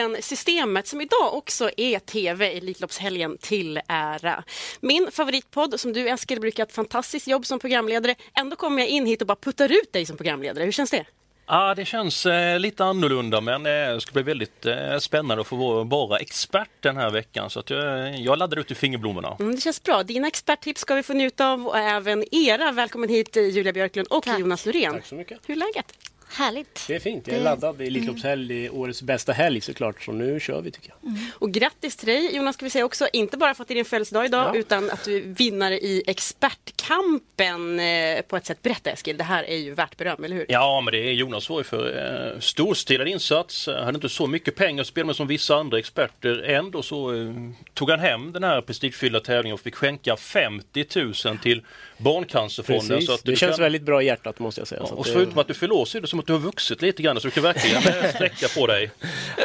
podden Systemet som idag också är TV Elitloppshelgen till ära. Min favoritpodd som du Eskil brukar ett fantastiskt jobb som programledare. Ändå kommer jag in hit och bara puttar ut dig som programledare. Hur känns det? Ja, det känns eh, lite annorlunda men eh, det ska bli väldigt eh, spännande att få vara bara expert den här veckan. Så att jag, jag laddar ut i fingerblommorna. Mm, det känns bra. Dina experttips ska vi få njuta av och även era. Välkommen hit eh, Julia Björklund och Tack. Jonas Loreen. Tack så mycket. Hur är läget? Härligt. Det är fint. Jag är Det- laddad. Det är Elitloppshelg. Det är årets bästa helg såklart. Så nu kör vi tycker jag. Och grattis till dig Jonas ska vi säga också. Inte bara för att det är din födelsedag idag Ja. utan att du är vinnare i expertkampen eh, på ett sätt. Berätta Eskil, det här är ju värt beröm, eller hur? Ja, men det är Jonas var ju för eh, storstilad insats. Eh, hade inte så mycket pengar att spela med som vissa andra experter. Ändå så eh, tog han hem den här prestigefyllda tävlingen och fick skänka 50 000 till Barncancerfonden. Precis. Så att det du känns kan- väldigt bra i hjärtat måste jag säga. Ja, Så och att det- förutom att du fyller år så är det som att du har vuxit lite grann så du kan verkligen sträcka på dig.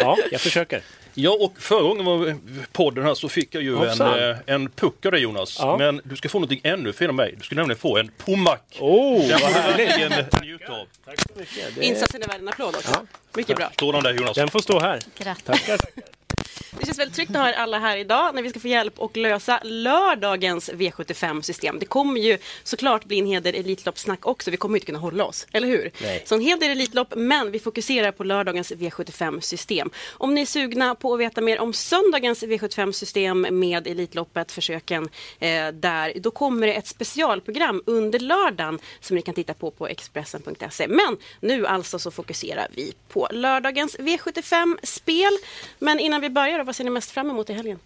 Ja, jag försöker. Ja, och förra gången var podden här så fick jag ju en, Hoppsan. eh, en puck av dig Jonas. Ja. Men du ska få någonting ännu finare av mig. Du ska nämligen få en Pommac. Oh, Den får du verkligen njuta av. Tack så mycket. Det... Insatsen är värd en applåd också. Ja. Mycket bra. Står den där Jonas? Den får stå här. Grattis. Tackar. Det känns väldigt tryggt att ha er alla här idag när vi ska få hjälp och lösa lördagens V75-system. Det kommer ju såklart bli en hel del Elitloppssnack också. Vi kommer inte kunna hålla oss, eller hur? Nej. Så en hel del Elitlopp, men vi fokuserar på lördagens V75-system. Om ni är sugna på att veta mer om söndagens V75-system med Elitloppet, försöken eh, där, då kommer det ett specialprogram under lördagen som ni kan titta på på Expressen.se. Men nu alltså så fokuserar vi på lördagens V75-spel. Men innan vi börjar, vad ser ni mest fram emot i helgen?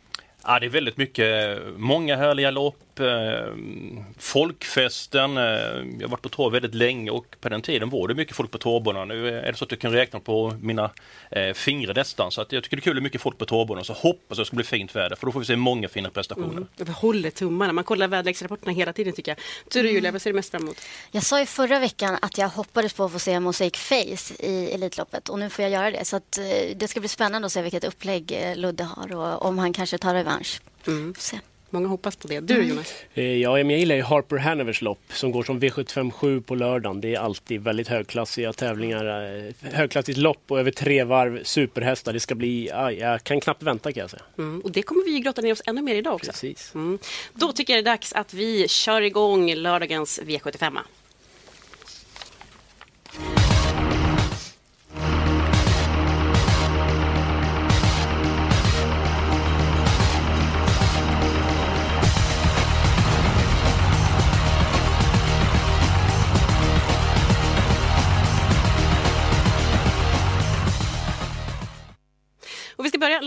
Ja, det är väldigt mycket, många härliga lopp, eh, folkfesten. Eh, jag har varit på trav väldigt länge och på den tiden var det mycket folk på travbanan. Nu är det så att jag kan räkna på mina eh, fingrar nästan. Så att jag tycker det är kul med mycket folk på travbanan. Så hoppas att det ska bli fint väder för då får vi se många fina prestationer. Jag håller tummarna. Man kollar väderleksrapporterna hela tiden tycker jag. Du då Julia, vad ser du mest fram emot? Jag sa ju förra veckan att jag hoppades på att få se Mosaic Face i Elitloppet och nu får jag göra det. Så att, eh, det ska bli spännande att se vilket upplägg eh, Ludde har och om han kanske tar revansch. Mm. Många hoppas på det. Du då Jonas? Eh, Ja, jag gillar ju Harper Hanovers lopp som går som V757 på lördagen. Det är alltid väldigt högklassiga tävlingar. eh, Högklassigt lopp och över tre varv. Superhästar. Det ska bli... aj, jag kan knappt vänta kan jag säga. Mm. Och det kommer vi grotta ner oss ännu mer idag också. Precis. Mm. Då tycker jag det är dags att vi kör igång lördagens V75.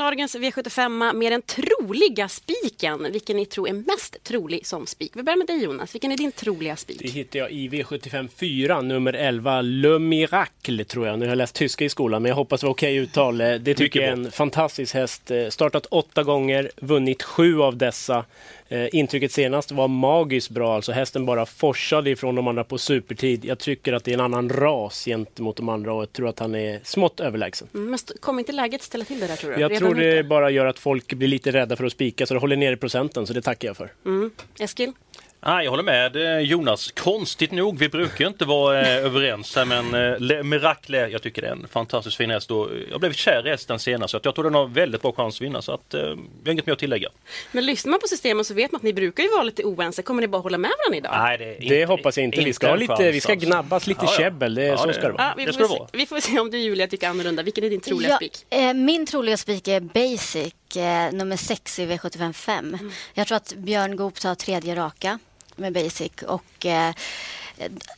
Lördagens V75 med den troliga spiken. Vilken ni tror är mest trolig som spik? Vi börjar med dig Jonas. Vilken är din troliga Det spik? hittar jag i V75 4, nummer 11, Le Miracle tror jag. Nu har jag läst tyska i skolan men jag hoppas det var okej uttal. Eh, Det tycker jag är en fantastisk häst. Eh, Startat åtta gånger, vunnit sju av dessa. Eh, Intrycket senast var magiskt bra, alltså hästen bara forsade ifrån de andra på supertid. Jag tycker att det är en annan ras gentemot de andra och jag tror att han är smått överlägsen. Mm, Men kommer inte läget ställa till det där tror du? Jag Redan tror det ute? bara gör att folk blir lite rädda för att spika så det håller nere procenten, så det tackar jag för. Mm. Eskil? Ah, jag håller med eh, Jonas. Konstigt nog, vi brukar inte vara eh, överens här men eh, Le Miracle, jag tycker det är en fantastiskt fin häst och jag blev kär i hästen senast så att jag tror den har väldigt bra chans att vinna så att eh, jag har inget mer att tillägga. Men lyssnar man på systemet så vet man att ni brukar ju vara lite oense. Kommer ni bara hålla med varandra idag? Nej, det, är Det inte- hoppas jag inte. Vi ska, ha lite, vi ska alltså. gnabbas lite Ja, käbbel, det, Ja, så det- ska det vara. Ja, vi, Det får ska se, det vara. vi får se om du Julia tycker annorlunda. Vilken är din troliga Ja, spik? eh, min troliga spik är Basic, eh, nummer 6 i V755. Jag tror att Björn Goop tar tredje raka med Basic och eh,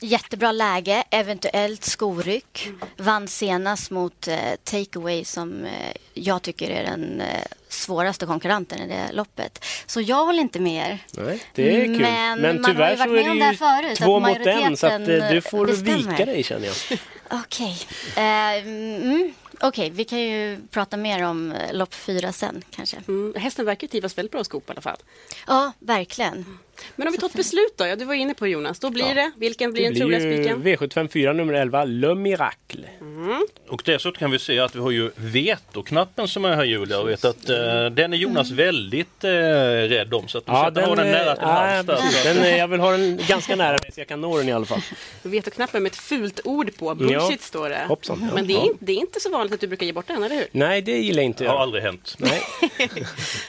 Jättebra läge, eventuellt skoryck. Vann senast mot eh, Takeaway som eh, jag tycker är den eh, svåraste konkurrenten i det loppet. Så jag håller inte med er. Nej, det är kul. Men Men, man har ju tyvärr varit så är med om det förut, ju att två mot en så att eh, du får bestämmer. vika dig känner jag. Okej. Eh, mm, Okej, vi kan ju prata mer om lopp fyra sen kanske. Mm, hästen verkar trivas väldigt bra i skop i alla fall. Ja, verkligen. Men om vi tar ett beslut då? Ja, du var inne på Jonas. Då blir det, vilken blir Det den troliga spiken? V75 4 nummer 11, Le Miracle. Och dessutom kan vi se att vi har ju vetoknappen som är här Julia och vet att eh, den är Jonas väldigt eh, rädd om så att du Ja, den, har den eh, nära till ja, hands där. precis. den, eh, Jag vill ha den ganska nära mig så jag kan nå den i alla fall. Vetoknappen med ett fult ord på. Bullshit Ja. står det. Hoppsan. Men det är, Ja. inte, det är inte så vanligt att du brukar ge bort den, eller hur? Nej, det gillar jag inte Det att har aldrig hänt. Nej.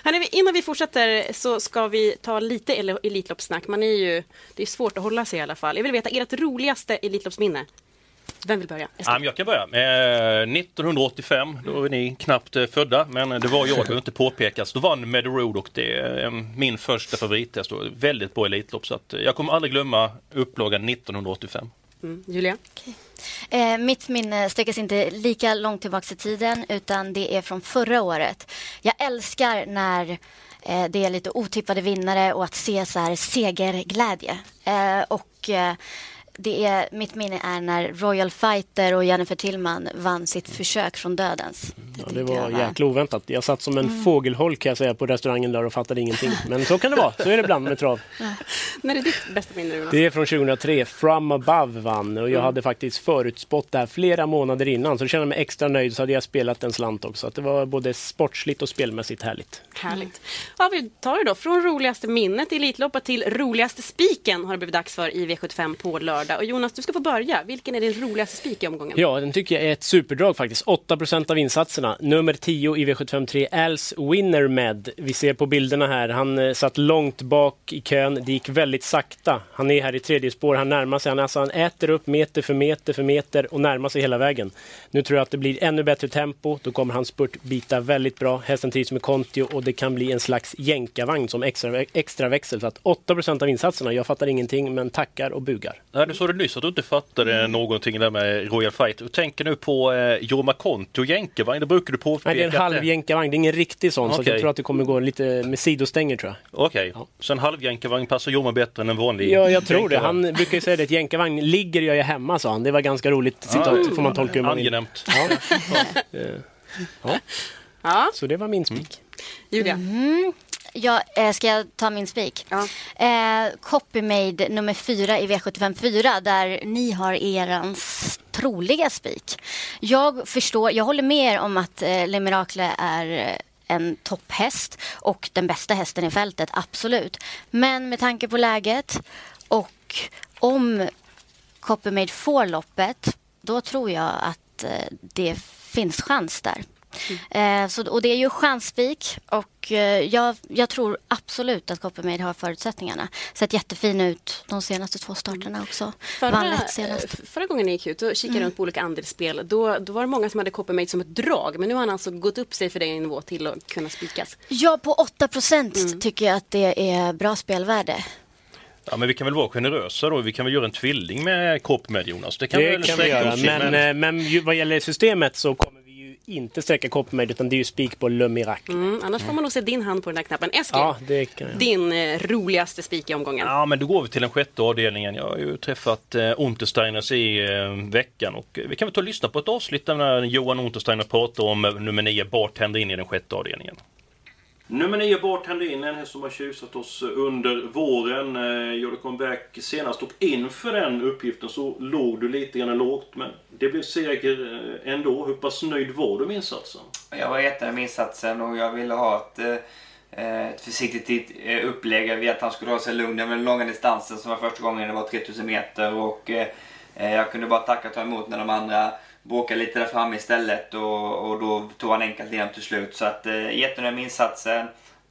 Hörrni, innan vi fortsätter så ska vi ta lite Elitloppssnack. Man är ju, det är svårt att hålla sig i alla fall. Jag vill veta ert roligaste Elitloppsminne. Vem vill börja? Ja, men jag kan börja. med 1985, då var ni knappt eh, födda, men det var jag, det behöver inte påpekas. Då vann Meadow Road och det är eh, min första favorithäst och väldigt bra Elitlopp. Så att eh, jag kommer aldrig glömma upplagan 1985. Mm, Julia? Eh, mitt minne sträcker sig inte lika långt tillbaka i tiden utan det är från förra året. Jag älskar när eh, Eh, det är lite otippade vinnare och att se så här segerglädje. Eh, och eh, det är, mitt minne är när Royal Fighter och Jennifer Tillman vann sitt försök från dödens. Ja, det jag var jäkla oväntat. Jag satt som Mm. en fågelholk kan jag säga på restaurangen där och fattade ingenting. Men så kan det vara. Så är det ibland med trav. När är ditt bästa minne, Jonas? Det är från 2003. From above vann och jag hade faktiskt förutspått det här flera månader innan. Så jag kände mig extra nöjd så hade jag spelat en slant också. Så att det var både sportsligt och spelmässigt härligt. Härligt. Ja, vi tar det då. Från roligaste minnet i Elitloppet till roligaste spiken har det blivit dags för i V75 på lördag. Och Jonas, du ska få börja. Vilken är din roligaste spik i omgången? Ja, den tycker jag är ett superdrag faktiskt. 8% av insatserna. Nummer 10 i V753, Als Winner Med. Vi ser på bilderna här. Han eh, satt långt bak i kön. Det gick väldigt sakta. Han är här i tredje spår. Han närmar sig. Han, alltså, han äter upp meter för meter för meter och närmar sig hela vägen. Nu tror jag att det blir ännu bättre tempo. Då kommer hans spurt bita väldigt bra. Hästen trivs med Kontio och det kan bli en slags jänkarvagn som extra, extra växel. Så att 8% av insatserna. Jag fattar ingenting men tackar och bugar. Du sa det nyss att du inte fattade Mm. någonting där med Royal Fight. Jag tänker nu på eh, Jorma Kontio jänkevagn. Det brukar du påpeka. Nej, det är en halv jänkarvagn. Det är ingen riktig sån. Så att Okej. jag tror att det kommer gå lite med sidostänger tror jag. Okej, så en halvjänkevagn passar Jorma bättre än en vanlig Ja, jag tror det. jänkarvagn. Han brukar ju säga det, att jänkarvagn ligger jag ju hemma, sa han. Det var ganska roligt citat, får man tolka hur man vill. Angenämt. Ja. Ja, Ja, så det var min spik. Julia. Ja, eh, ska jag ta min spik? Ja. Eh, Copymade nummer fyra i V754 där ni har erans troliga spik. Jag förstår, jag håller med er om att eh, Le Miracle är eh, en topphäst och den bästa hästen i fältet, absolut. Men med tanke på läget och om Copymade får loppet, då tror jag att eh, det finns chans där. Eh, så, och det är ju chansspik och eh, jag, jag tror absolut att Coppermade har förutsättningarna. Sett jättefin ut de senaste två starterna också. Förra, eh, förra gången ni gick ut och kikade runt på olika andelsspel, då, då var det många som hade Coppermate som ett drag. Men nu har han alltså gått upp sig för det nivå till att kunna spikas. Ja, på 8 procent tycker jag att det är bra spelvärde. Ja, men vi kan väl vara generösa då. Vi kan väl göra en tvilling med Kopp med Jonas. Det kan vi Det väl kan vi göra, men, men ju, vad gäller systemet så kommer vi inte sträcka Coppermade utan det är ju spik på Le Miracle. Mm, annars får man nog se din hand på den här knappen. Eskil, Ja, det kan jag. din eh, roligaste spik i omgången. Ja, men då går vi till den sjätte avdelningen. Jag har ju träffat eh, Untersteiners i eh, veckan och eh, vi kan väl ta och lyssna på ett avsnitt där när Johan Untersteiner pratar om eh, nummer 9 Bartender in i den sjätte avdelningen. Nummer 9 Bartender in, en häst som har tjusat oss under våren. Eh, gjorde comeback senast och inför den uppgiften så låg du lite grann lågt men det blev seger eh, ändå. Hur pass nöjd var du med insatsen? Jag var jättenöjd med insatsen och jag ville ha ett, eh, ett försiktigt upplägg. Jag vet att han skulle ha sig lugn. Det var den långa distansen som var första gången det var 3000 meter och jag kunde bara tacka och ta emot när de andra bråkade lite där framme istället och, och då tog han enkelt igenom till slut. Så att eh, jättenöjd med insatsen.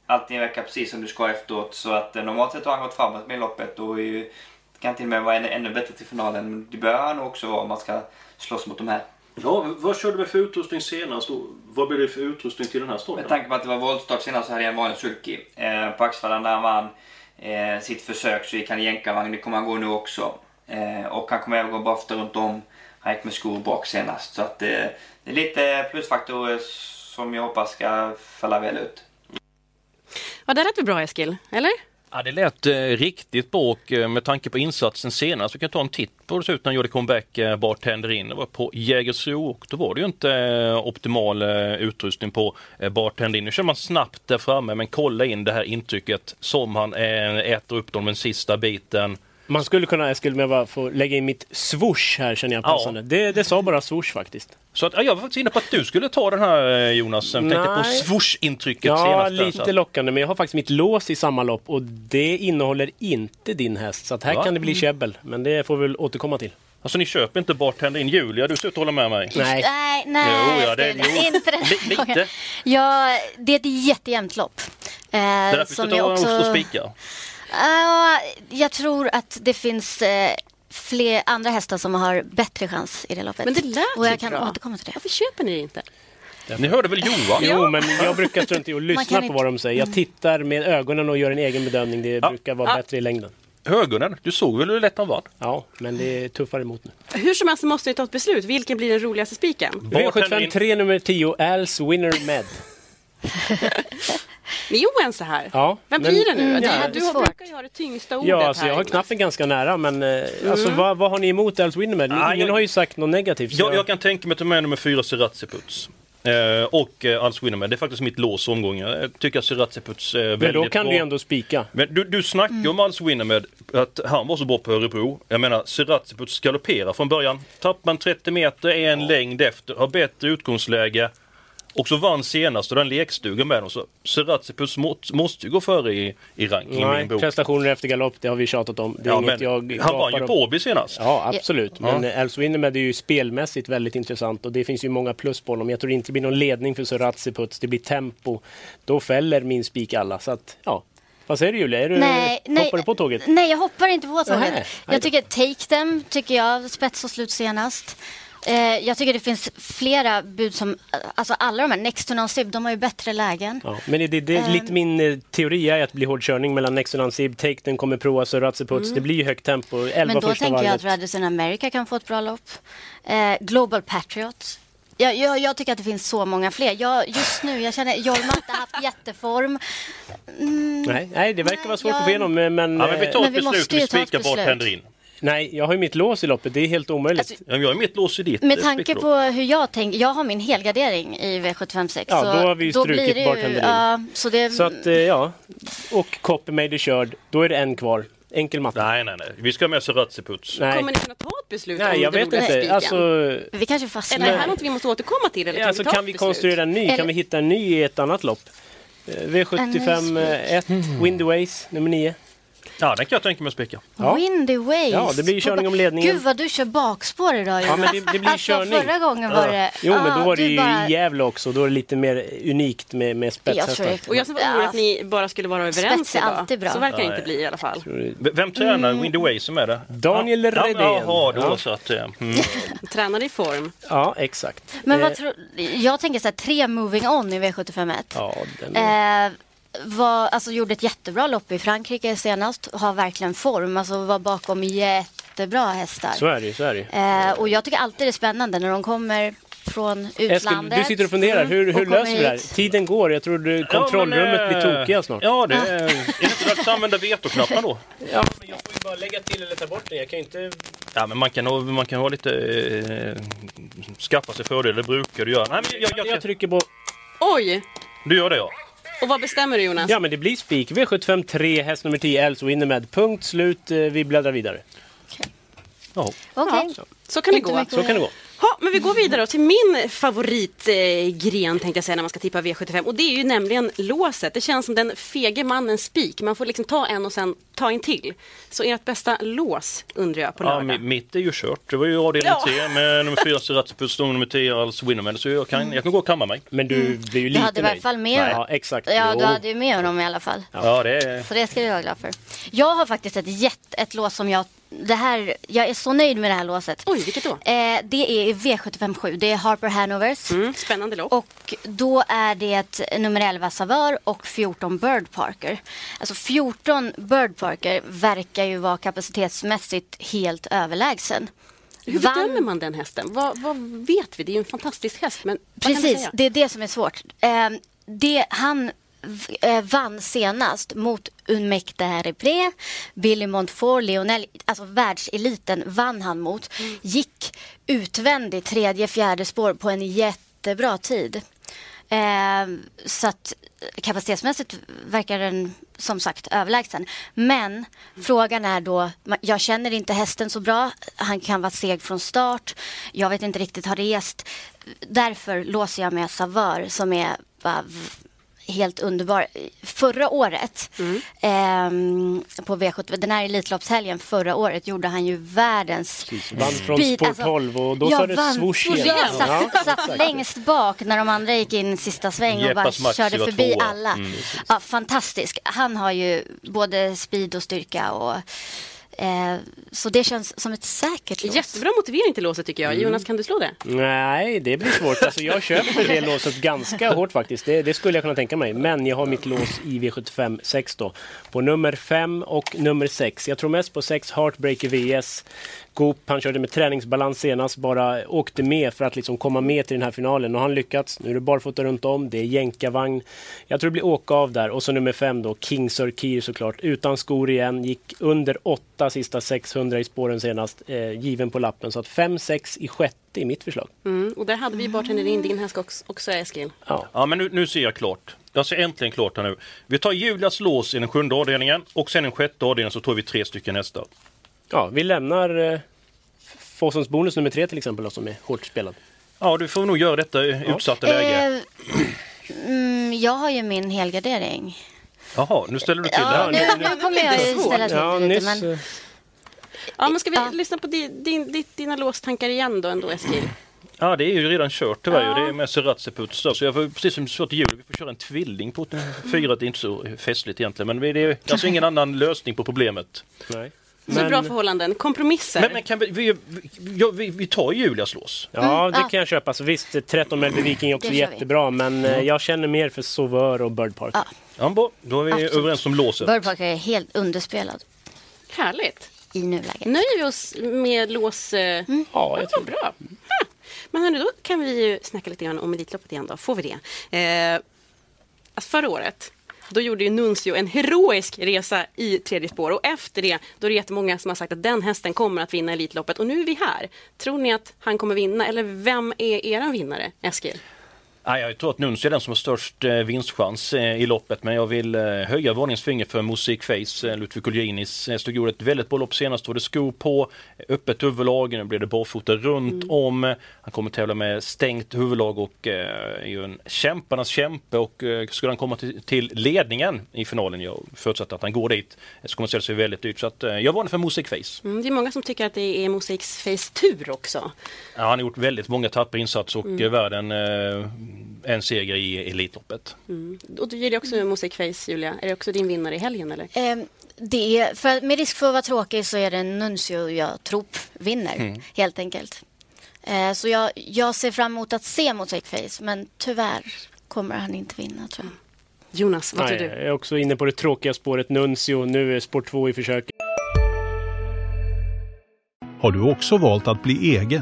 Allting verkar precis som du ska efteråt så att eh, normalt sett har han gått framåt med loppet och ju, kan till och med vara ännu, ännu bättre till finalen. Men det bör han också vara om man ska slåss mot de här. Ja, vad körde du för utrustning senast och vad blev det för utrustning till den här starten? Med tanke på att det var voltstart senast så hade jag en vanlig sulky. Eh, på Axvallen där han vann eh, sitt försök så gick han i jänkarvagn. Det kommer han gå nu också. Eh, och han kommer även gå barfota runt om. Han gick med skor bak senast. Så att eh, det är lite plusfaktorer som jag hoppas ska falla väl ut. Ja, det lät väl bra Eskil, eller? Ja, det lät eh, riktigt bra och eh, med tanke på insatsen senast, vi kan ta en titt på hur det såg ut när han gjorde comeback eh, bartender in. Det var på Jägersro och då var det ju inte eh, optimal eh, utrustning på eh, bartender in. Nu kör man snabbt där framme men kolla in det här intrycket som han eh, äter upp dem den sista biten. Man skulle kunna, jag bara får lägga in mitt swoosh här känner jag Ja. passande. Det, det sa bara swoosh faktiskt. Så att, ja, jag var faktiskt inne på att du skulle ta den här eh, Jonas, jag tänkte på swoosh-intrycket Ja, senast. så lite lockande, men jag har faktiskt mitt lås i samma lopp och det innehåller inte din häst. Så att här Va? kan det bli käbbel, men det får vi väl återkomma till. Alltså ni köper inte bartender in Julia, du ser ut att hålla med mig. Nej. Nej, nej. Jo, ja, det- jo. inte den Li- lite. gången. Ja, det är ett jättejämnt lopp. Eh, Det är därför vi ska jag ta också- och spika. Ja, jag tror att det finns eh, fler andra hästar som har bättre chans i det loppet. Men det lät Och jag kan bra. återkomma till det. Varför köper ni inte? Ni hörde väl Johan? Jo, men jag brukar strunta i att lyssna på vad de säger. Jag tittar med ögonen och gör en egen bedömning. Det Ja. brukar vara Ja. bättre i längden. Högunen, du såg väl hur lätt han vann? Ja, men det är tuffare emot nu. Hur som helst måste ni ta ett beslut. Vilken blir den roligaste spiken? Bartender in. V75 3 nummer 10, Als Winner Med. Ni är oense här. Ja, Vem men- blir det nu? Mm, det ja, här, du har, brukar ju ha det tyngsta ordet Ja, alltså här. jag har knappen ganska nära, men eh, alltså, vad, vad har ni emot Als Winner Med? Nej, Ingen jag- har ju sagt något negativt. så Jag, jag kan tänka mig att ta med nummer fyra Siraziputs. Eh, och eh, Als Winnerman. Det är faktiskt mitt lås omgången. Jag tycker att Siraziputs är väldigt Men då kan bra. du ändå spika. Men du, du snackar ju om Als Winnerman att han var så bra på Örebro. Jag menar Siraziputs galopperar från början. Tappar man 30 meter, är en längd efter, har bättre utgångsläge. Och så vann senast och den lekstugan med dem. Så Siraziputs må, måste ju gå före i, i rank i Nej, min bok. prestationer efter galopp, det har vi tjatat om. Det är Ja, inget men jag han vann ju på Åby senast. Ja, absolut. Ja. Men Els Winnermed är ju spelmässigt väldigt intressant och det finns ju många plus på honom. Jag tror inte det blir någon ledning för Suratsiputs. Det blir tempo. Då fäller min spik alla. Så att, ja. Vad säger du Julia? Är du, Nej, nej, hoppar du på tåget? Nej, jag hoppar inte på tåget. Nähä, jag tycker Take Them, tycker jag, spets och slut senast. Eh, jag tycker det finns flera bud som, alltså alla de här, Next to Non-Sib, de har ju bättre lägen. Ja, men det, det, det, Ehm. lite min eh, teori är att det blir hård körning mellan Nexon och Ansib. Take den kommer prova Suratsiputs. Det blir ju högt tempo. 11 Mm. Men då tänker jag varvet. att Radisson America kan få ett bra lopp. Eh, Global Patriot. Jag, jag, jag tycker att det finns så många fler. Jag, just nu, jag känner Jorma har inte haft jätteform. Nej, nej, det verkar Nej, vara svårt jag- att få igenom. Men, men, Ja, men vi eh, tar ett beslut måste och vi spikar beslut. bartender in. Nej, jag har ju mitt lås i loppet. Det är helt omöjligt. Alltså, Ja, Jag har mitt lås i ditt Med eh, tanke på hur jag tänker, jag har min helgardering i V756. Ja, så då har vi ju strukit blir det ju- bartender in. Ja, så det, Så att, eh, ja. Och Coppermade är körd. Då är det en kvar. Enkel matte. Nej, nej, nej. Vi ska med Siraziputs. Nej. Kommer ni kunna ta ett beslut Nej, om jag vet inte. Alltså, vi kanske fastnar Eller är det här något vi måste återkomma till? Eller ja, kan alltså vi ta kan vi konstruera en ny? Kan Eller- vi hitta en ny i ett annat lopp? Eh, V75 1, Windy Ways, nummer 9. Ja, den kan jag tänka mig att spika. Ja. Windy Ways. Ja, det blir ju körning om ledningen. Gud vad du kör bakspår idag Ja, men det, det blir alltså, körning. Förra gången var det... Jo, men då var det du ju bara- i Gävle också. Då är det lite mer unikt med, med Jag tror spetshästar. det- Och jag som var orolig att ni bara skulle vara överens Spets är alltid bra. Så verkar det inte bli i alla fall. Vem tränar Windy Way som är det? Daniel ja, Redén. Ja, jaha, då Ja. så att... eh, Mm. Tränar i form. Ja, exakt. Men Eh, vad tror... Jag tänker så här, tre moving on i V751. Ja, den är... Eh, var, alltså, gjorde ett jättebra lopp i Frankrike senast. Har verkligen form. Alltså var bakom jättebra hästar. Så är det så är det. Eh, och jag tycker alltid det är spännande när de kommer från Eskil, utlandet. du sitter och funderar. Hur, och hur kommer löser vi det här? Tiden går. Jag tror du, kontrollrummet Ja, men, blir eh, tokiga snart. Ja, det är... Är det inte dags att använda vetoknappen då? Ja, men jag får ju bara lägga till eller ta bort den. Jag kan inte... Ja, men man kan ha, man kan ha lite... Eh, skaffa sig fördelar, det brukar du göra. Nej, men jag, jag, Jag jag, trycker på... Oj! du gör det ja. Och vad bestämmer du Jonas? Ja, men det blir spik. V75 3, häst nummer 10, Els med. Punkt slut. Eh, Vi bläddrar vidare. ja. Okej. Så kan det gå. Så kan det gå. Men vi går vidare då till min favoritgren eh, gren, tänkte jag säga när man ska tippa V75 och det är ju nämligen låset. Det känns som den fege mannens spik. Man får liksom ta en och sen ta en till. Så ert bästa lås undrar jag på ja lördag. mi- mitt är ju kört. Det var ju avdelning Ja. 3 med nummer 4 Siraziputs, nummer 10 Als Winnerman. Så jag kan, jag kan gå och kamma mig. Men du blir ju Du lite hade i alla nöjd. fall med Ja, exakt. Ja, du hade ju med honom i alla fall. Ja, det är... Så det ska du vara glad för. Jag har faktiskt ett, jätte, ett lås som jag det här, jag är så nöjd med det här låset. Oj, vilket då? Eh, det är i V757. Det är Harper Hanovers. Mm, spännande lopp. Och då är det nummer 11 Savör och 14 Bird Parker. Alltså 14 Bird Parker verkar ju vara kapacitetsmässigt helt överlägsen. Hur bedömer man den hästen? Vad, vad vet vi? Det är ju en fantastisk häst. Men Precis, det är det som är svårt. Eh, det, han vann senast mot Unmekte Herrepré, Billy Montfort, Lionel, alltså världseliten vann han mot. Mm. Gick utvändigt tredje, fjärde spår på en jättebra tid. Eh, så att kapacitetsmässigt verkar den som sagt överlägsen. Men frågan är då, jag känner inte hästen så bra. Han kan vara seg från start. Jag vet inte riktigt ha rest. Därför låser jag med Savör som är bara helt underbar. Förra året ehm, på V70, den här Elitloppshelgen förra året gjorde han ju världens Vann från spår Alltså, 12 och då sa det vann- swoosh igen. Jag Ja. satt, satt längst bak när de andra gick in i sista sväng och Jeppas bara körde förbi alla. Mm, ja, fantastisk. Han har ju både speed och styrka och eh, så det känns som ett säkert lås. Jättebra motivering till låset tycker jag. Jonas, kan du slå det? Nej, det blir svårt. Alltså, jag köper det låset ganska hårt faktiskt. Det, det skulle jag kunna tänka mig. Men jag har mitt lås i V75 6 då. På nummer 5 och nummer 6. Jag tror mest på 6 Heartbreaker VS. Goop, han körde med träningsbalans senast, bara åkte med för att liksom komma med till den här finalen och han lyckats. Nu är det barfota runt om, det är jänkarvagn. Jag tror det blir åka av där och så nummer 5 då, King Sir Keir såklart. Utan skor igen, gick under 8 sista 600 i spåren senast, eh, given på lappen. Så att 5-6 i sjätte i mitt förslag. Mm. Och där hade vi bartender in din häst också, också Eskil. Ja. Ja, men nu, nu ser jag klart. Jag ser äntligen klart här nu. Vi tar Julias lås i den sjunde avdelningen och sen den sjätte avdelningen så tar vi tre stycken hästar. Ja, vi lämnar eh, Fossons bonus nummer tre till exempel då, som är hårt spelad. Ja, du får nog göra detta i utsatta läge. Eh, mm, jag har ju min helgardering. Jaha, nu ställer du till det Ja, här. nu, nu kommer jag ju ställa till Ja, det lite. nyss, Men, eh, Ja, men ska vi Ja. lyssna på din, din, ditt- dina låstankar igen då ändå Eskil? Ja, det är ju redan kört tyvärr. Ja. Det är med Serazeputs där. Så jag får, precis som du sa till jul, vi får köra en tvilling på fyra. Det är inte så festligt egentligen. Men det är alltså ingen annan lösning på problemet. nej. Så bra förhållanden, kompromisser. Men, men kan vi, vi, vi, vi, tar Julias lås. Ja, det ja. kan jag köpa. Så visst, 13 Melby Viking är också Det jättebra, men eh, jag känner mer för Sauveur och Bird Park. Ja. Då är vi Absolut. överens om låset. Bird Parker är helt underspelad Härligt. i nuläget. Nöjer vi oss med lås... eh, Ja, jag tror det. Bra. Ha. Men hörni, då kan vi ju snacka lite grann om Elitloppet igen då. Får vi det? Eh, alltså förra året, då gjorde ju Nuncio en heroisk resa i tredje spår och efter det, då är det jättemånga som har sagt att den hästen kommer att vinna Elitloppet och nu är vi här. Tror ni att han kommer vinna eller vem är eran vinnare, Eskil? Ja, jag tror att Nuncio är den som har störst eh, vinstchans eh, i loppet men jag vill eh, höja varningens finger för Musik Face. Ludvig Colginis eh, stod gjorde ett väldigt bra lopp senast. Var det skor på, öppet huvudlag, nu blir det barfota runt om. Han kommer tävla med stängt huvudlag och är ju en kämparnas kämpe och skulle han komma till, ledningen i finalen, jag förutsätter att han går dit, så kommer det ställa sig väldigt dyrt. Så att, jag varnar för Musik Face. Mm, det är många som tycker att det är Mosaics Face tur också. Ja, han har gjort väldigt många tappra insatser och mm. världen en seger i Elitloppet. Och du gillar också Mosaic Face, Julia. Är det också din vinnare i helgen eller? Eh, det är, för, med risk för att vara tråkig så är det Nuncio jag tror vinner, Mm. helt enkelt. Eh, så jag, jag ser fram emot att se Mosaic Face, men tyvärr kommer han inte vinna, tror jag. Jonas, vad tror du? jag är också inne på det tråkiga spåret Nuncio. Nu är spår 2 i försök. Har du också valt att bli egen?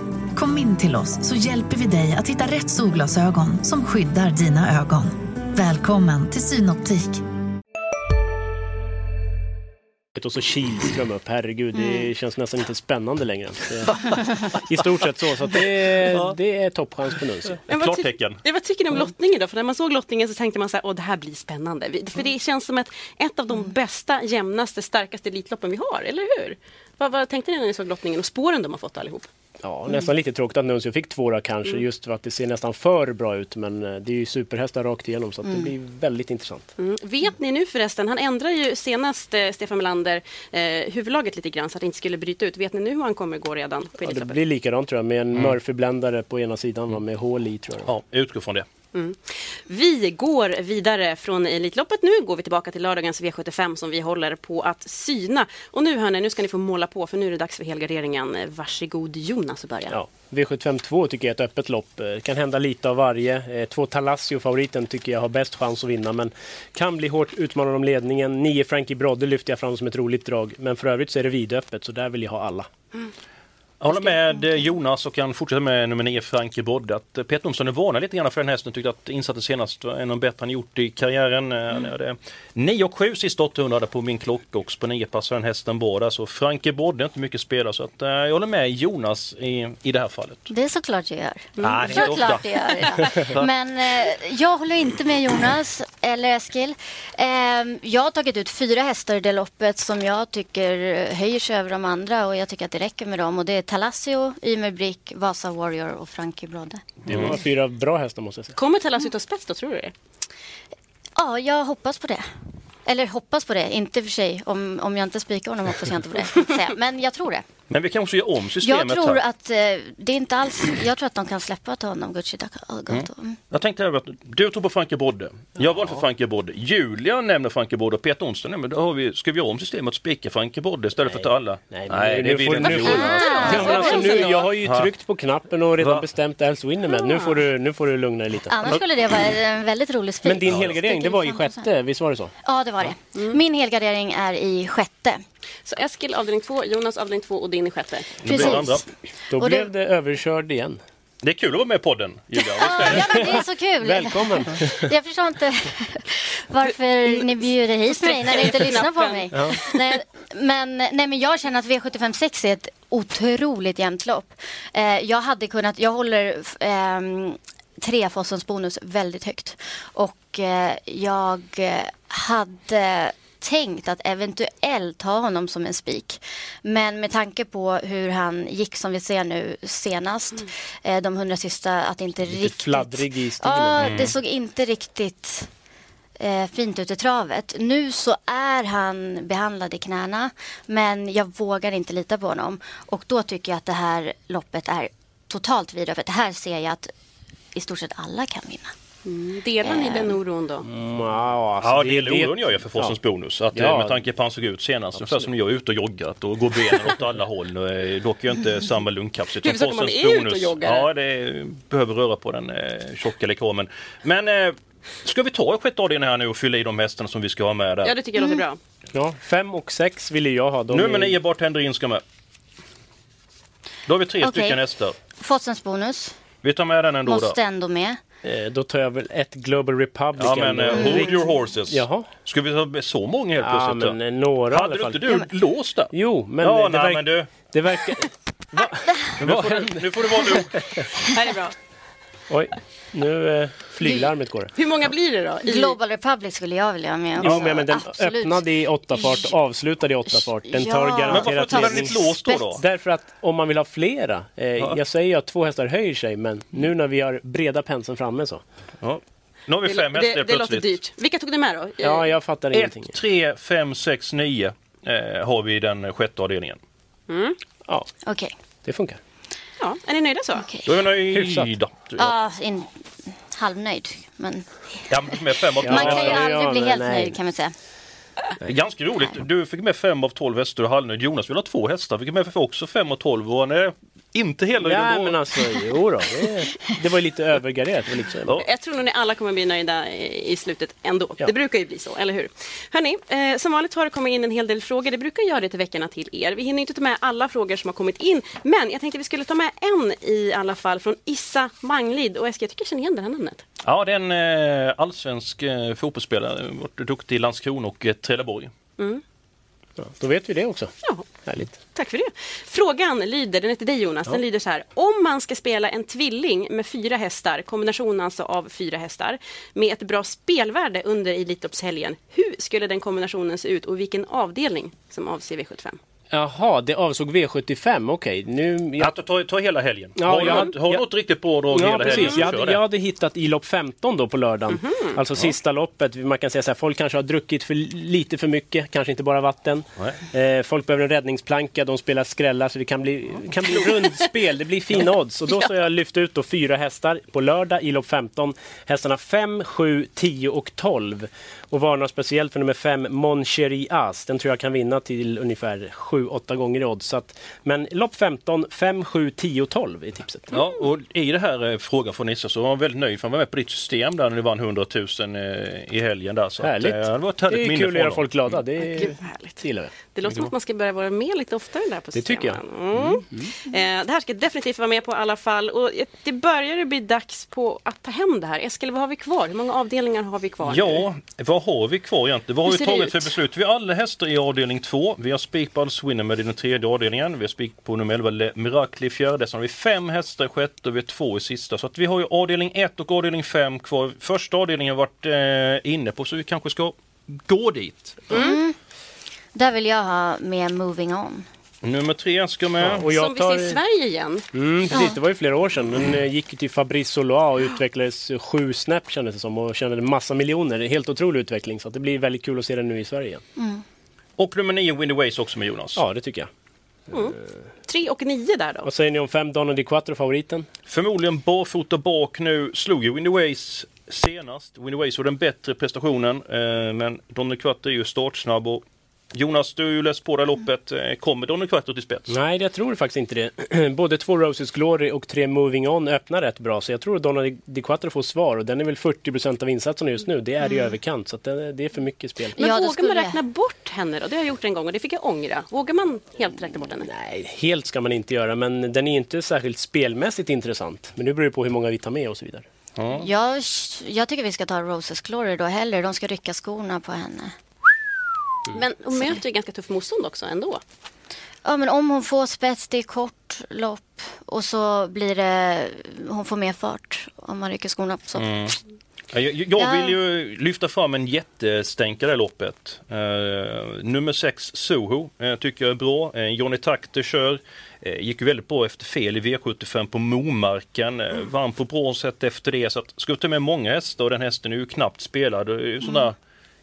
Kom in till oss så hjälper vi dig att hitta rätt solglasögon som skyddar dina ögon. Välkommen till Synoptik. Och så Kihlström upp. Herregud, Mm. det känns nästan inte spännande längre. Det, I stort sett så. Så att det, är- det är toppchans på ty- Klartecken. Ja, vad tycker ni om lottningen då? För när man såg lottningen så tänkte man så här, åh det här blir spännande. För det känns som ett, ett av de bästa, jämnaste, starkaste Elitloppen vi har, eller hur? Vad, vad tänkte ni när ni såg lottningen och spåren de har fått allihop? Ja, nästan lite tråkigt att Nuncio fick två då kanske, Mm. just för att det ser nästan för bra ut. Men eh, det är ju superhästar rakt igenom så att det Mm. blir väldigt intressant. Mm. Vet ni nu förresten, han ändrade ju senast eh, Stefan Melander eh, huvudlaget lite grann så att det inte skulle bryta ut. Vet ni nu hur han kommer gå redan på Ja, det blir likadant tror jag, med en Mm. Murphy-bländare på ena sidan med hål i tror jag. Ja, jag utgår från det. Mm. Vi går vidare från Elitloppet nu, går vi tillbaka till lördagens V75 som vi håller på att syna. Och nu hörni, nu ska ni få måla på för nu är det dags för helgarderingen. Varsågod Jonas att börja. Ja, V752 tycker jag är ett öppet lopp. Eh, kan hända lite av varje. Eh, Två Talassio-favoriten tycker jag har bäst chans att vinna men kan bli hårt utmanad om ledningen. Nio Frankie Brodde lyfter jag fram som ett roligt drag men för övrigt så är det vidöppet så där vill jag ha alla. Jag håller med eh, Jonas och kan fortsätta med nummer 9 Frankie Brodde. Att eh, Peter Olsson är varnad lite grann för den hästen. Tyckte att insatsen senast var en av de bättre han gjort i karriären. Mm. 9 och 7 sist 800 på min klocka också. På 9 passar den hästen bra där. Så Frankie Brodde är inte mycket spelare. Så att, eh, jag håller med Jonas i, i det här fallet. Det är såklart jag gör. Nej, det är inte Såklart det gör jag. Men eh, jag håller inte med Jonas eller Eskil. Eh, jag har tagit ut fyra hästar i det loppet som jag tycker höjer sig över de andra och jag tycker att det räcker med dem. Och det är Talassio, Ymer Brick, Vasa Warrior och Frankie Brodde. Det var fyra bra hästar måste jag säga. Kommer Talas ut av spets då, tror du det? Ja, jag hoppas på det. Eller hoppas på det, inte för sig. Om, om jag inte spikar honom hoppas jag inte på det. Men jag tror det. Men vi kan också göra om systemet Jag tror här. att eh, det är inte alls... Jag tror att de kan släppa till honom, Gucci Dagato. Mm. Jag tänkte att du tror på Frankie Brodde. Jag valde för Frankie Brodde. Julia nämner Frankie Brodde och Peter Onsdag nämner. Då har vi, ska vi göra om systemet och spika Frankie Brodde istället för att ta alla? Nej, men nu vill får- inte nu får- alltså, nu, jag har ju tryckt på knappen och redan Va? bestämt Else Winner med. Nu får, du, nu får du lugna dig lite. Annars skulle det vara en väldigt rolig spik. Men din helgardering, det var i sjätte, visst var det så? Ja, det var det. Min helgardering är i sjätte. Så Eskil avdelning 2, Jonas avdelning 2 och din i sjätte. Det andra. Då Och det- blev det överkörd igen. Det är kul att vara med i podden, Julia. Ja, ja, men det är så kul. Välkommen! Jag förstår inte varför ni bjuder hit mig när ni inte lyssnar på mig. Ja. Nej, men, nej, men jag känner att V756 är ett otroligt jämnt lopp. Eh, jag hade kunnat, jag håller ehm, tre Fossens bonus väldigt högt. Och eh, jag eh, hade tänkt att eventuellt ha honom som en spik. Men med tanke på hur han gick som vi ser nu senast, eh, de hundra sista, att det inte Lite riktigt... fladdrig i stilen. Ja, Mm. det såg inte riktigt eh, fint ut i travet. Nu så är han behandlad i knäna, men jag vågar inte lita på honom. Och då tycker jag att det här loppet är totalt vidöppet. Här ser jag att i stort sett alla kan vinna. Mm. Delar ni den oron då? Mm, ja, alltså, Ja, det är oron jag gör för Fossens ja. bonus. Att, Ja. eh, Med tanke på hur han såg ut senast. Ungefär som jag är ute och joggat och går benen åt alla håll. Och, eh, Dock är jag inte samma lungkapacitet. Huvudsaken som man är ute och bonus. joggar. Ja, det behöver röra på den eh, tjocka lekomen. Men eh, ska vi ta sjätte avdelningen här nu och fylla i de hästarna som vi ska ha med där? Ja, det tycker jag låter bra. Ja, fem och sex ville jag ha. De Nummer är- nio, Bartender In ska med. Då har vi tre Okej. stycken hästar. Fossens bonus Vi tar med den ändå måste då. ändå med. Eh, Då tar jag väl ett Global Republic. Ja men eh, ändå. hold your horses. Jaha. Ska vi ta med så många helt Ja, plötsligt? men eh, några i alla Hade du inte du låst där? Jo, men ja, det, nej, verk- men du. det verkar... Va? Nu får du, händer? nu får du vara lugn. Här är bra. Oj, nu eh, flyglarmet går. Hur många blir det då? I... Global Republic skulle jag vilja ha med också. Jo, men, men den Absolut. öppnade i åtta fart, avslutade i åtta fart. Den tar Ja. Men varför garanterat tar den ditt lås då? då? Därför att om man vill ha flera, eh, Ja. jag säger ju att två hästar höjer sig, men nu när vi har breda penseln framme så. Ja. Nu har vi fem hästar det, helt det låter plötsligt. dyrt. Vilka tog du med då? Ja, jag fattar ingenting. 1, 3, 5, 6, 9 eh, har vi i den sjätte avdelningen. Ja, Okej. det funkar. Ja, är ni nöjda så? okej. Då är vi Hyfsat. nöjda. Ja, in, halvnöjd. Men Ja, med fem av Ja, man kan ju aldrig ja, bli helt nej. nöjd kan man säga. Det är Ganska roligt. Du fick med fem av 12 hästar och halvnöjd. Jonas vill ha två hästar. Fick med också fem av 12 och han är inte nöjd Ja, men alltså, jo då. Det, det var ju lite övergarderat. så. Ja. Jag tror nog ni alla kommer bli nöjda i slutet ändå. Ja. Det brukar ju bli så, eller hur? Hörni, eh, som vanligt har det kommit in en hel del frågor. Det brukar göra det till veckorna till er. Vi hinner inte ta med alla frågor som har kommit in, men jag tänkte vi skulle ta med en i alla fall från Issa Manglid. Och Eskil, jag tycker jag känner igen det här namnet. Ja, det är en eh, allsvensk eh, fotbollsspelare. Varit duktig i Landskrona och eh, Trelleborg. Ja, då vet vi det också. Ja, Härligt. Tack för det. Frågan lyder, den är till dig Jonas, den lyder så här. Om man ska spela en tvilling med fyra hästar, kombination alltså av fyra hästar, med ett bra spelvärde under Elitloppshelgen, hur skulle den kombinationen se ut och vilken avdelning som avser V75? Jaha, det avsåg V75, okej. Nu... Ja. Att ta, ta hela helgen. Ja, har jag- något, har jag- något riktigt bra drag Ja, hela helgen? precis. Jag Kör hade, det. jag hade hittat i lopp 15 då på lördagen. Alltså sista loppet. Man kan säga så här, folk kanske har druckit för lite för mycket, kanske inte bara vatten. Eh, folk behöver en räddningsplanka, de spelar skrällar så det kan bli, kan bli rundspel. Det blir fina odds. Och då så jag lyft ut då fyra hästar på lördag i lopp 15. Hästarna 5, 7, 10 och 12. Och varnar speciellt för nummer 5, Mon Cherie As. Den tror jag kan vinna till ungefär 7-8 gånger i odds. Så att, men lopp 15, 5, 7, 10 och 12 är tipset. Ja, och i det här eh, frågan från Nisse så var han väldigt nöjd för han var med på ditt system där när du vann 100 000 eh, i helgen där. Så Härligt. Att, eh, det var ett Det härligt är minne kul att göra folk glada. Det är... Vad härligt. gillar jag. Det låter som att man ska börja vara med lite oftare där på Det tycker jag. systemen. Mm. Eh, det här ska jag definitivt vara med på i alla fall. Och det börjar bli dags på att ta hem det här. Eskil, vad har vi kvar? Hur många avdelningar har vi kvar? Ja, vad har vi kvar egentligen? Vad har vi tagit för beslut? Vi har alla hästar i avdelning 2. Vi har Spikballs Winnermed i den tredje avdelningen. Vi har spik på nummer 11 Le Miracle i fjärde. Sen har vi fem hästar i sjätte och vi har två i sista. Så att vi har ju avdelning 1 och avdelning 5 kvar. Första avdelningen har varit eh, inne på så vi kanske ska gå dit. Där vill jag ha med Moving On. Nummer tre ska med. Och jag Som vi tar... ser i Sverige igen. Mm, precis, det var ju flera år sedan. Den eh, gick ju till Fabrice Soloa och utvecklades sju snäpp kändes det som och tjänade massa miljoner. Helt otrolig utveckling så att det blir väldigt kul att se den nu i Sverige igen. Och nummer 9 Windy Ways också med Jonas. Ja, det tycker jag. Tre och nio där då. Vad säger ni om fem Donald Di Quattro, favoriten? Förmodligen barfota bak nu. Slog ju Windy Ways senast. Windy Ways var den bättre prestationen. Eh, men Donny Quattro är ju startsnabb. Och Jonas, du har ju läst på det här loppet. Eh, kommer Donny Quattro till spets? Nej, jag tror faktiskt inte det. Både två Roses Glory och tre Moving On öppnar rätt bra. Så jag tror att Donald Di Quattro får svar. Och den är väl 40% av insatserna just nu. Det är i överkant. Så att det, är för mycket spel. Men Ja, vågar skulle man räkna bort henne då? Det har jag gjort en gång och det fick jag ångra. Vågar man helt räkna bort henne? Nej, helt ska man inte göra. Men den är inte särskilt spelmässigt intressant. Men nu beror det på hur många vi tar med och så vidare. Jag, jag tycker vi ska ta Roses Glory då hellre. De ska rycka skorna på henne. Men hon möter ju ganska tufft motstånd också ändå. Ja, men om hon får spets, det är kort lopp och så blir det, hon får mer fart om man rycker skorna. Så. Ja, Jag, jag Ja. vill ju lyfta fram en jättestänkare i loppet. Eh, nummer 6 Soho eh, tycker jag är bra. Eh, Johnny Takter kör. Gick ju väldigt bra efter fel i V75 på Momarken. Eh, vann på bra sätt efter det. Så att, ska ta med många hästar och den hästen är ju knappt spelad. Ju sån där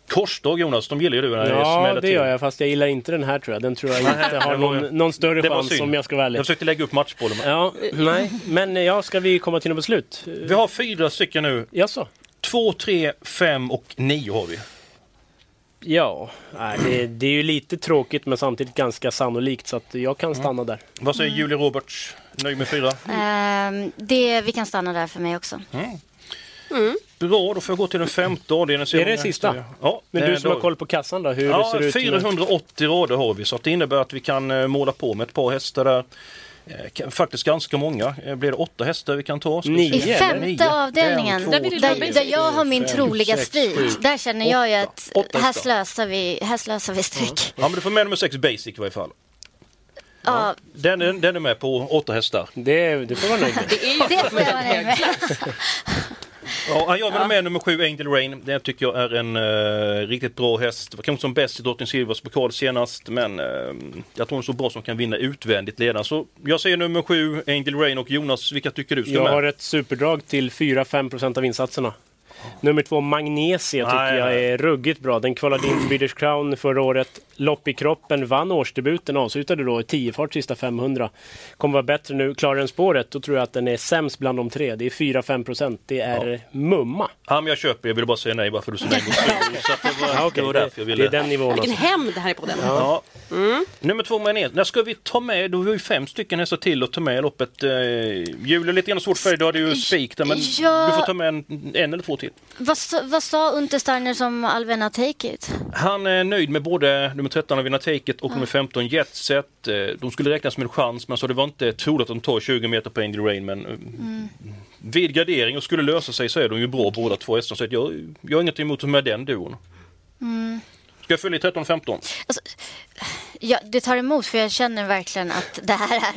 korsdag Jonas, de gillar ju du när det Ja, det till. gör jag. Fast jag gillar inte den här tror jag. Den tror jag inte har någon, någon större det chans om jag ska vara ärlig. Jag försökte lägga upp matchbollen. Ja, nej. Men eh, ja, ska vi komma till något beslut? Vi har fyra stycken nu. Jaså? 2, 3, 5 och 9 har vi. Ja, nej, det, det är ju lite tråkigt men samtidigt ganska sannolikt så att jag kan stanna där. Vad säger Julie Roberts? Nöjd med fyra? Ehm, det, vi kan stanna där för mig också. Bra, då får jag gå till den femte avdelningen. Är det många sista? Ja, Men eh, du som då- har koll på kassan då, hur Ja, ser det ut? med- 480 rader har vi så att det innebär att vi kan eh, måla på med ett par hästar där. Eh, Faktiskt ganska många. Eh, Blir det åtta hästar vi kan ta? Nio. I femte Nio. avdelningen, En, två, Där vill du där, jag har min fem, troliga sex, sju, där känner jag ju åtta. att Åtta här slösar vi, här slösar vi streck. Ja, men du får med nummer sex Basic i varje fall. Ja, Den, den, den är med på åtta hästar. Det, det får vara nöjd med. det får jag vara nöjd med. Ja, jag vill ha med nummer sju Angel Rain. Det tycker jag är en eh, riktigt bra häst. Var kanske som bäst i Drottning Silvers pokal senast men eh, jag tror hon är så bra som kan vinna utvändigt ledaren. Så jag säger nummer sju Angel Rain och Jonas, vilka tycker du ska Jag med? har ett superdrag till 4-5% av insatserna. Nummer två, Magnesia, tycker Nej, jag nej. är ruggigt bra. Den kvalade in till British Crown förra året. Lopp i kroppen, vann årsdebuten, avslutade då i 10 fart sista 500. Kommer vara bättre nu. Klarar den spåret, då tror jag att den är sämst bland de tre. Det är 4-5%. Det är mumma. Ja, men jag köper, jag ville bara säga nej bara för att du Så att det var, Ja, okej, det var det, därför jag det ville. är den nivån. Vilken Alltså. hämnd det här är på den. Ja. Nummer två Magnet. När ska vi ta med? Då har vi ju fem stycken hästar till att ta med i loppet. Eh, Julia, lite grann svårt för dig. Du hade ju spik där, men Ja. du får ta med en, en eller två till. Vad, sa- vad sa Untersteiner som Alvena Take It? Han är nöjd med både nummer 13 Avina Take It och nummer 15 Jetset. Eh, De skulle räknas med en chans men så det var inte troligt att de tar 20 meter på Angel Rain men eh, vid gardering och skulle lösa sig så är de ju bra båda två hästarna så jag, jag har inget emot med den duon. Ska jag följa i 13-15? Ja, det tar emot för jag känner verkligen att det här är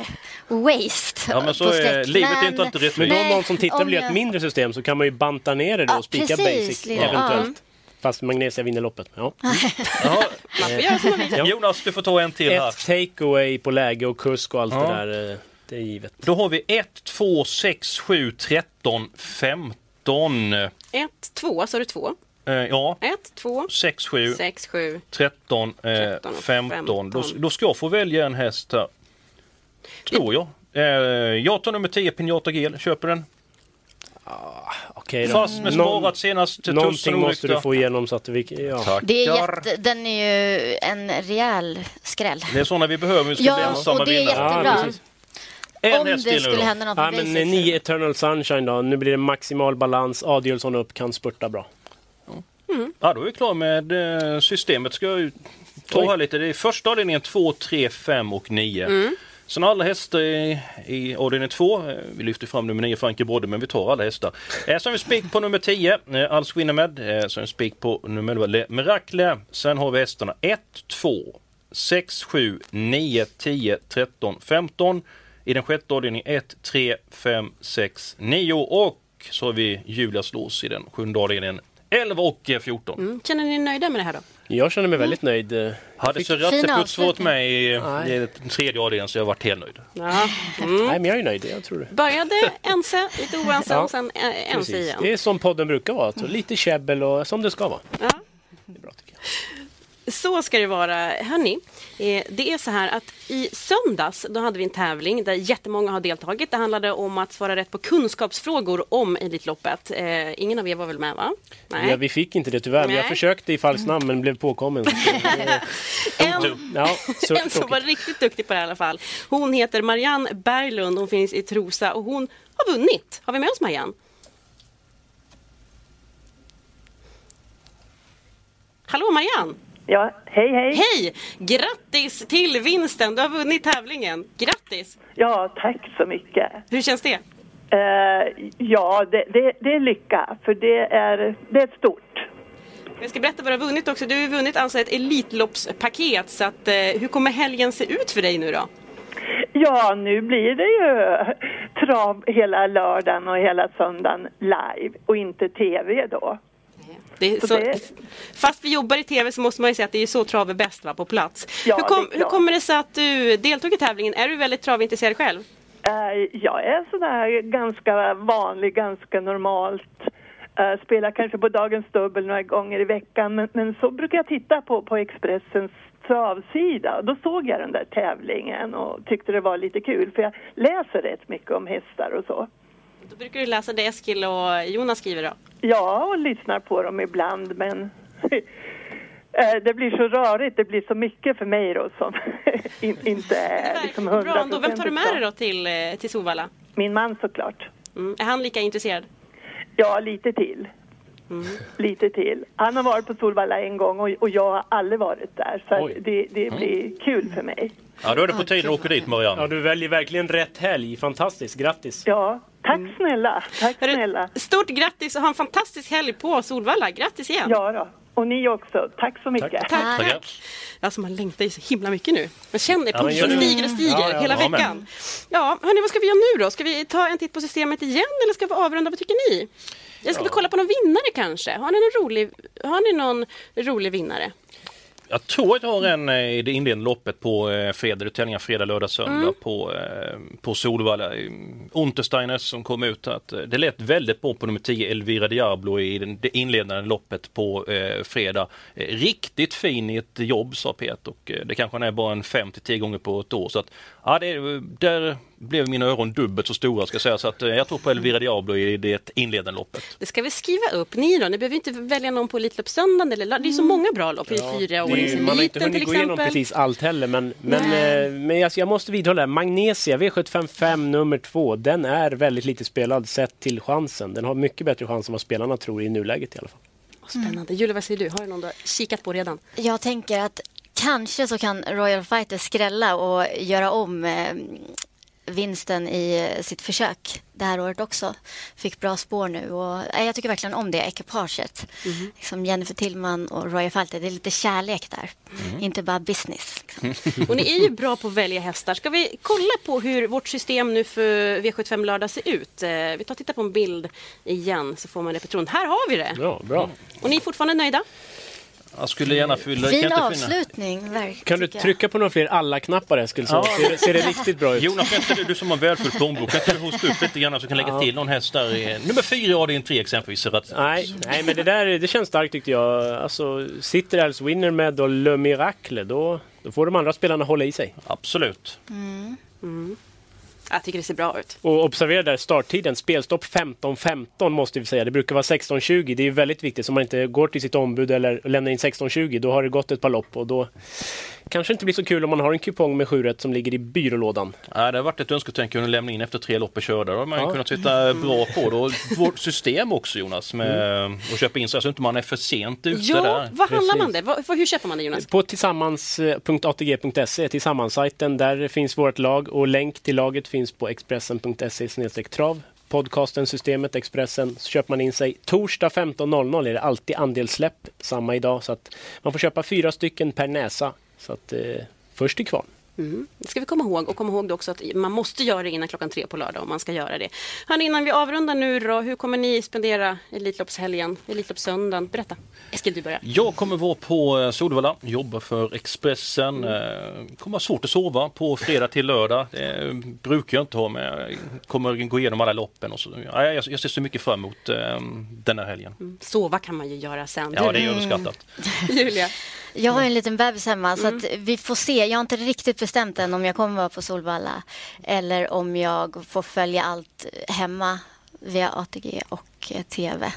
waste. Ja, men så är, livet är inte alltid rätt. Men om någon som tittar vill jag... ett mindre system så kan man ju banta ner det då ja, och spika basic ja. eventuellt. Fast Magnesia vinner loppet. Ja. ja. Jonas, du får ta en till här. Ett takeaway på läge och kusk och allt ja. det där. Eh, det är givet. Då har vi 1, 2, 6, 7, 13, 15. 1, 2, sa du 2. Eh, ja. 1, 2, 6, 7, 13, 15. Då, då ska jag få välja en häst här. Tror jag. Eh, jag tar nummer 10, Pinjata Gel. Köper den. Ah, Okej då. Fast med sparat senast till Någonting måste du få igenom så att vi... Ja. Tackar. Det är jätte, den är ju en rejäl skräll. Det är sådana vi behöver. Vi ska ja, bli ensamma och det är vinnare. jättebra. Ja, en Om det skulle då. hända något ja, men, 9 Eternal Sunshine då. Nu blir det maximal balans. Adielsson upp, kan spurta bra. Ja, då är vi klara med eh, systemet. Ska jag ta här lite. Det är första avdelningen 2, 3, 5 och 9. Sen alla hästar i, i avdelning 2. Eh, Vi lyfter fram nummer 9 Frankie Brodde, men vi tar alla hästar. Eh, sen har vi spik på nummer 10, eh. Eh, sen har vi spik på nummer 11, Le Miracle. Sen har vi hästarna 1, 2, 6, 7, 9, 10, 13, 15. I den sjätte avdelningen 1, 3, 5, 6, 9 och så har vi Julias lås i den sjunde avdelningen 11 och eh, 14. Mm. Känner ni er nöjda med det här då? Jag känner mig väldigt nöjd. eh. Hade varit avslutning. med i, Nej. i tredje avdelningen så jag varit helt nöjd. Ja. Nej, men jag är nöjd. Jag tror det. Började ense, lite oense Ja. och sen eh, ense igen. Det är som podden brukar vara. Så lite käbbel och som det ska vara. Ja. Det är bra tycker jag. Så ska det vara. Hörni, eh, det är så här att i söndags då hade vi en tävling där jättemånga har deltagit. Det handlade om att svara rätt på kunskapsfrågor om Elitloppet. Eh, ingen av er var väl med va? Nej. Ja, vi fick inte det tyvärr, men jag Nej. försökte i falskt namn men blev påkommen. en, Ja, så en som var riktigt duktig på det i alla fall. Hon heter Marianne Berglund, hon finns i Trosa och hon har vunnit. Har vi med oss Marianne? Hallå Marianne! Ja, hej hej. Hej! Grattis till vinsten! Du har vunnit tävlingen. Grattis! Ja, tack så mycket. Hur känns det? Eh, ja, det, det, det är lycka, för det är, det är stort. Jag ska berätta vad du har vunnit också. Du har vunnit alltså ett Elitloppspaket. Så att, eh, hur kommer helgen se ut för dig nu då? Ja, nu blir det ju trav hela lördagen och hela söndagen live och inte tv då. Så så, det- Fast vi jobbar i tv så måste man ju säga att det är så trav är bäst va, på plats. Ja, hur, kom, hur kommer det sig att du deltog i tävlingen? Är du väldigt travintresserad själv? Eh, jag är sådär ganska vanlig, ganska normalt. Uh, spelar kanske på dagens dubbel några gånger i veckan men, men så brukar jag titta på, på Expressens travsida. Då såg jag den där tävlingen och tyckte det var lite kul för jag läser rätt mycket om hästar och så. Då brukar du läsa det Eskil och Jonas skriver då. Ja, och lyssnar på dem ibland men eh, det blir så rörigt, det blir så mycket för mig då som in, inte är liksom Verkligen bra ändå. Vem tar du med dig då till, eh, till Solvalla? Min man såklart. Mm. Är han lika intresserad? Ja, lite till. Mm. Lite till. Han har varit på Solvalla en gång och, och jag har aldrig varit där. Så det, det blir kul för mig. Ja, då är det på tiden att åka dit Marianne. Ja, du väljer verkligen rätt helg. Fantastiskt. Grattis! Ja, tack Mm. snälla. Tack snälla. Stort grattis och ha en fantastisk helg på Solvalla. Grattis igen! Ja då. Och ni också. Tack så mycket. Tack. Tackar. Alltså man längtar ju så himla mycket nu. Man känner Ja, pulsen det. stiger och stiger Ja, ja, hela ja, men. veckan. Ja, hörni, vad ska vi göra nu då? Ska vi ta en titt på systemet igen eller ska vi avrunda? Vad tycker ni? Eller ska vi kolla på någon vinnare kanske? Har ni någon rolig, har ni någon rolig vinnare? Jag tror att jag har en eh, i det inledande loppet på eh, fredag, det tävlingar fredag, lördag, söndag på, eh, på Solvalla. Eh, Untersteiner som kom ut att eh, det lät väldigt bra på nummer 10 Elvira Diablo i den, det inledande loppet på eh, fredag. Riktigt fin i ett jobb sa Pet och det kanske han är bara en 5 till 10 gånger på ett år. Så att, ja, det, där blev mina öron dubbelt så stora ska jag säga så att eh, jag tror på Elvira Diablo i det inledande loppet. Det ska vi skriva upp. Ni då? Ni behöver inte välja någon på Elitloppssöndagen. Eller, det är så många bra lopp. Det är fyra Det är, man har inte hunnit gå igenom precis allt heller men, men, eh, men alltså, jag måste vidhålla Magnesia V755 nummer två. Den är väldigt lite spelad sett till chansen. Den har mycket bättre chans än vad spelarna tror i nuläget i alla fall. Spännande. Julia, vad säger du? Har du någon du har kikat på redan? Jag tänker att kanske så kan Royal Fighter skrälla och göra om eh, vinsten i sitt försök det här året också. Fick bra spår nu och nej, jag tycker verkligen om det ekipaget. Mhm. Liksom Jennifer Tillman och Roy Falter, det är lite kärlek där. Inte bara business. Liksom. Och ni är ju bra på att välja hästar. Ska vi kolla på hur vårt system nu för V75 lördag ser ut? Eh, Vi tar och tittar på en bild igen så får man repetition. Här har vi det! Ja, bra. Och ni är fortfarande nöjda? Jag skulle gärna fylla... Fin kan avslutning, verkligen. Kan du trycka på några fler alla-knappar Eskil så ser, ser det riktigt bra ut? Jonas, vänta du, du som har välfull plånbok, kan inte du hosta upp lite grann så kan lägga till någon häst där i nummer fyra i avdelning tre exempelvis. Att, Nej, nej, men det där det känns starkt tyckte jag. Alltså, sitter Alice Winner med och Le Miracle, då, då får de andra spelarna hålla i sig. Absolut. Jag tycker det ser bra ut. Och observera där starttiden, spelstopp 15.15 måste vi säga. Det brukar vara 16.20. Det är väldigt viktigt så man inte går till sitt ombud eller lämnar in 16.20. Då har det gått ett par lopp och då kanske inte blir så kul om man har en kupong med 7 rätt som ligger i byrålådan. Ja, det har varit ett önsketänk att lämna in efter tre lopp är körda. Då har man Ja. kunnat sitta bra på det. Och vårt system också Jonas, med att köpa in sig så att inte man är för sent ute Ja, där. vad handlar man det? Hur köper man det Jonas? På tillsammans.atg.se, tillsammans-sajten, där finns vårt lag och länk till laget finns på expressen.se trav. Podcasten, systemet, Expressen, så köper man in sig. Torsdag 15.00 är det alltid andelssläpp, samma idag. Så att man får köpa fyra stycken per näsa. Så att eh, först till kvarn. Mm. Det ska vi komma ihåg och komma ihåg också att man måste göra det innan klockan tre på lördag om man ska göra det. Hörni, innan vi avrundar nu då, hur kommer ni spendera Elitloppshelgen, Elitloppssöndagen? Berätta. Eskil, du börjar. Jag kommer vara på eh, Solvalla, jobba för Expressen. Eh, kommer ha svårt att sova på fredag till lördag. Det brukar jag inte ha men jag kommer gå igenom alla loppen. Och så. Ja, jag, ser så mycket fram emot eh, den här helgen. Sova kan man ju göra sen. Ja, det är överskattat. Julia. Jag har en liten bebis hemma så att vi får se. Jag har inte riktigt bestämt än om jag kommer vara på Solvalla eller om jag får följa allt hemma via ATG och eh, TV.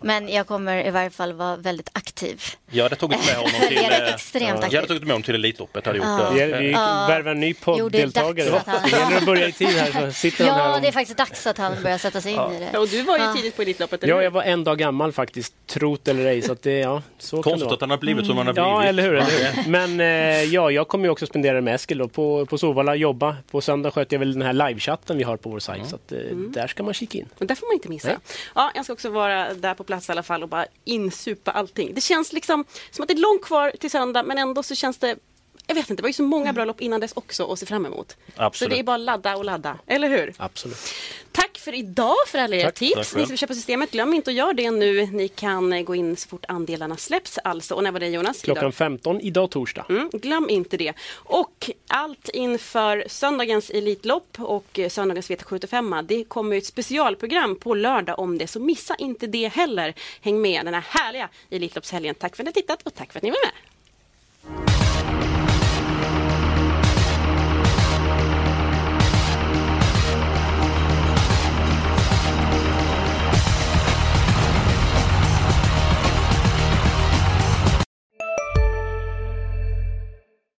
Men jag kommer i varje fall vara väldigt aktiv. Jag hade tagit med honom till, eh, extremt jag hade aktiv. tagit med honom till Elitloppet. Hade gjort Ja. det. Vi, vi Ja. värvar en ny det podddeltagare. dags att han- Det gäller att börja i tid här så sitter han här Ja, om... det är faktiskt dags att han börjar sätta sig in i det. Ja, och du var ju Ja. tidigt på Elitloppet, eller Ja, jag var en dag gammal faktiskt, trot eller ej. Så att det, ja, så kan det Konstigt att han har blivit som han har blivit. Ja, eller hur. Eller hur? Men eh, ja, jag kommer ju också spendera det med Eskil då, på, på Solvalla, jobba. På söndag sköter jag väl den här livechatten vi har på vår sajt. Så att, eh, där ska man kika in. Och där får man inte missa. Ja, jag ska också vara där på plats i alla fall och bara insupa allting. Det känns liksom som att det är långt kvar till söndag men ändå så känns det jag vet inte, det var ju så många bra lopp innan dess också att se fram emot. Absolut. Så det är bara ladda och ladda, eller hur? Absolut. Tack för idag för alla era Tack. tips. Tack Ni som vill köpa systemet, glöm inte att göra det nu. Ni kan eh, gå in så fort andelarna släpps alltså. Och när var det Jonas? Klockan Idag. 15 idag torsdag. Mm, glöm inte det. Och allt inför söndagens Elitlopp och eh, söndagens V75. Det kommer ett specialprogram på lördag om det, så missa inte det heller. Häng med den här härliga Elitloppshelgen. Tack för att ni har tittat och tack för att ni var med.